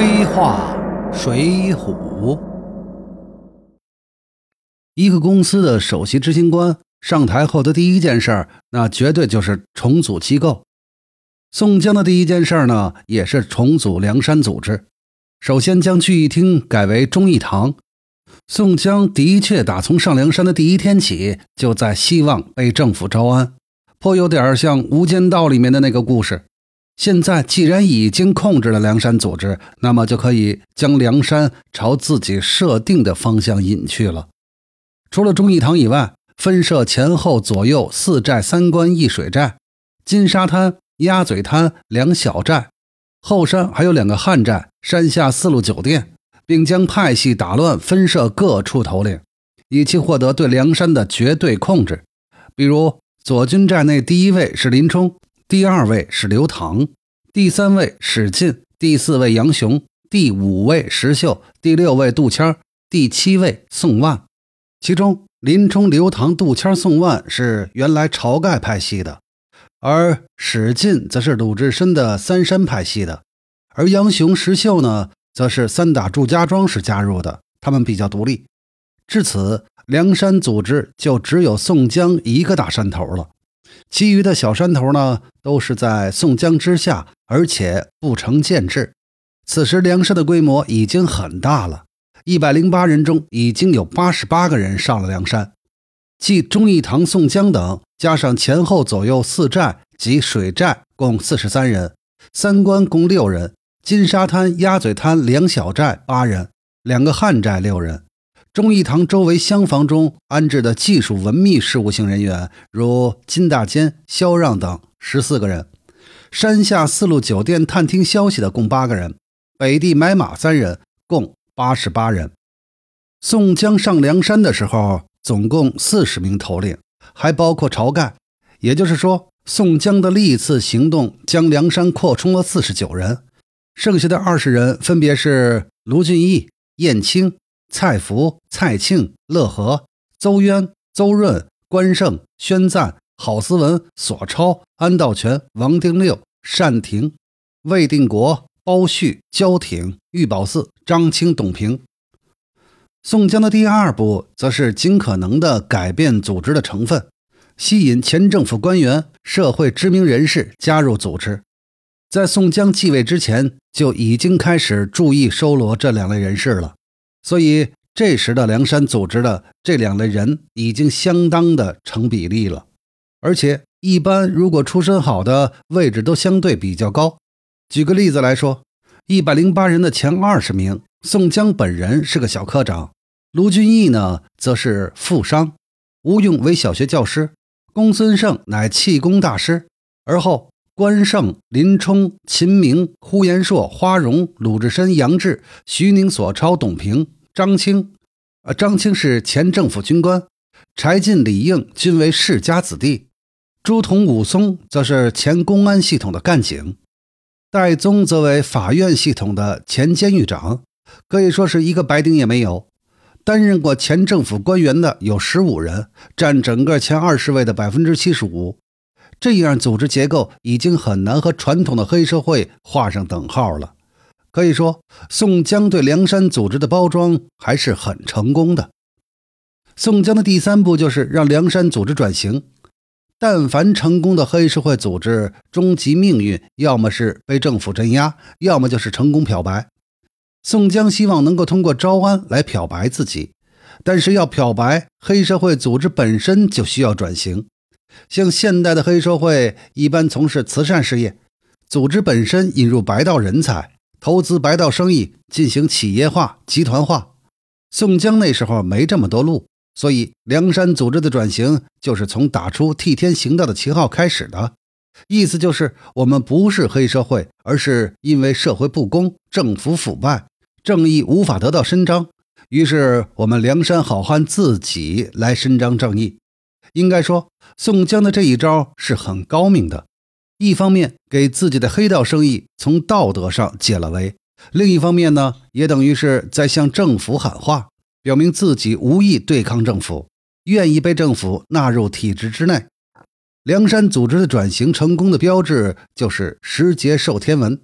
黑话水浒。一个公司的首席执行官上台后的第一件事儿，那绝对就是重组机构。宋江的第一件事儿呢，也是重组梁山组织。首先将聚义厅改为忠义堂。宋江的确打从上梁山的第一天起，就在希望被政府招安，颇有点像《无间道》里面的那个故事。现在既然已经控制了梁山组织，那么就可以将梁山朝自己设定的方向引去了。除了忠义堂以外，分设前后左右四寨三关一水寨，金沙滩、鸭嘴滩两小寨，后山还有两个汉寨，山下四路酒店，并将派系打乱，分设各处头领，以期获得对梁山的绝对控制。比如左军寨内第一位是林冲，第二位是刘唐，第三位史进，第四位杨雄，第五位石秀，第六位杜谦，第七位宋万。其中，林冲、刘唐、杜谦、宋万是原来晁盖派系的，而史进则是鲁智深的三山派系的，而杨雄、石秀呢，则是三打祝家庄时加入的，他们比较独立。至此，梁山组织就只有宋江一个大山头了，其余的小山头呢，都是在宋江之下，而且不成建制。此时，梁山的规模已经很大了。一百零八人中，已经有八十八个人上了梁山，即忠义堂、宋江等，加上前后左右四寨及水寨，共四十三人；三关共六人；金沙滩、鸭嘴滩两小寨八人；两个汉寨六人。忠义堂周围厢房中安置的技术文秘事务性人员，如金大坚、萧让等十四个人；山下四路酒店探听消息的共八个人；北地买马三人，共。八十八人，宋江上梁山的时候，总共四十名头领，还包括晁盖。也就是说，宋江的历次行动将梁山扩充了四十九人，剩下的二十人分别是卢俊义、燕青、蔡福、蔡庆、乐和、邹渊、邹润、关胜、宣赞、郝思文、索超、安道全、王定六、单廷、魏定国。包旭、焦挺、玉宝寺、张清、董平。宋江的第二步，则是尽可能的改变组织的成分，吸引前政府官员、社会知名人士加入组织。在宋江继位之前，就已经开始注意收罗这两类人士了。所以，这时的梁山组织的这两类人，已经相当的成比例了。而且，一般如果出身好的，位置都相对比较高。举个例子来说，一百零八人的前二十名，宋江本人是个小科长，卢俊义呢则是富商，吴用为小学教师，公孙胜乃气功大师，而后关胜、林冲、秦明、呼延灼、花荣、鲁智深、杨志、徐宁、索超、董平、张清，呃，张清是前政府军官，柴进、李应均为世家子弟，朱仝、武松则是前公安系统的干警。戴宗则为法院系统的前监狱长，可以说是一个白丁也没有。担任过前政府官员的有十五人，占整个前二十位的百分之七十五。这样组织结构已经很难和传统的黑社会画上等号了。可以说，宋江对梁山组织的包装还是很成功的。宋江的第三步就是让梁山组织转型。但凡成功的黑社会组织，终极命运要么是被政府镇压，要么就是成功漂白。宋江希望能够通过招安来漂白自己，但是要漂白，黑社会组织本身就需要转型。像现代的黑社会一般从事慈善事业，组织本身引入白道人才，投资白道生意，进行企业化、集团化。宋江那时候没这么多路。所以，梁山组织的转型就是从打出替天行道的旗号开始的，意思就是我们不是黑社会，而是因为社会不公、政府腐败、正义无法得到伸张，于是我们梁山好汉自己来伸张正义。应该说，宋江的这一招是很高明的，一方面给自己的黑道生意从道德上解了围，另一方面呢，也等于是在向政府喊话。表明自己无意对抗政府，愿意被政府纳入体制之内。梁山组织的转型成功的标志就是石碣授天文。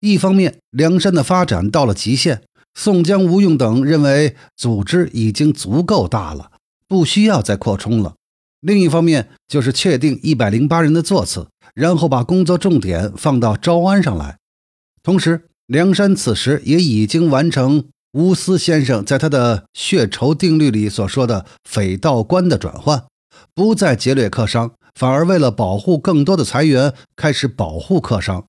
一方面，梁山的发展到了极限，宋江、吴用等认为组织已经足够大了，不需要再扩充了；另一方面，就是确定一百零八人的座次，然后把工作重点放到招安上来。同时，梁山此时也已经完成乌斯先生在他的血仇定律里所说的匪盗官的转换，不再劫掠客商，反而为了保护更多的财源，开始保护客商。《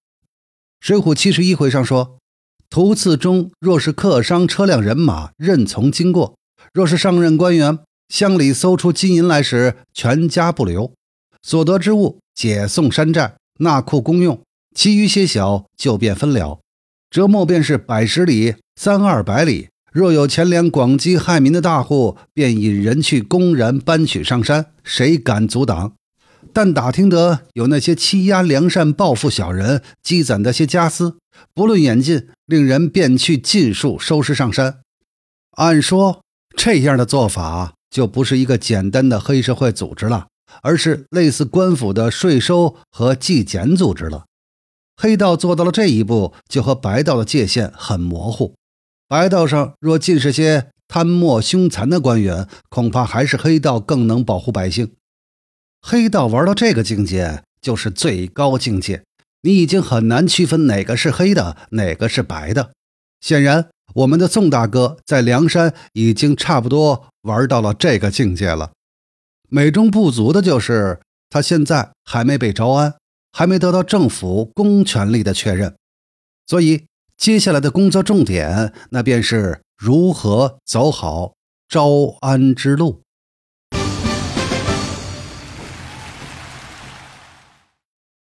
水浒》七十一回上说：“途次中若是客商车辆人马，任从经过；若是上任官员，乡里搜出金银来时，全家不留。所得之物，解送山寨，纳库公用；其余些小，就便分了。折墨便是百十里、三二百里。若有钱粮广积害民的大户，便引人去公然搬取上山，谁敢阻挡？”但打听得有那些欺压良善、报复小人、积攒的些家私，不论远近，令人便去尽数收拾上山。按说这样的做法就不是一个简单的黑社会组织了，而是类似官府的税收和纪检组织了。黑道做到了这一步，就和白道的界限很模糊。白道上若尽是些贪墨凶残的官员，恐怕还是黑道更能保护百姓。黑道玩到这个境界，就是最高境界。你已经很难区分哪个是黑的，哪个是白的。显然，我们的宋大哥在梁山已经差不多玩到了这个境界了。美中不足的就是他现在还没被招安，还没得到政府公权力的确认。所以，接下来的工作重点，那便是如何走好招安之路。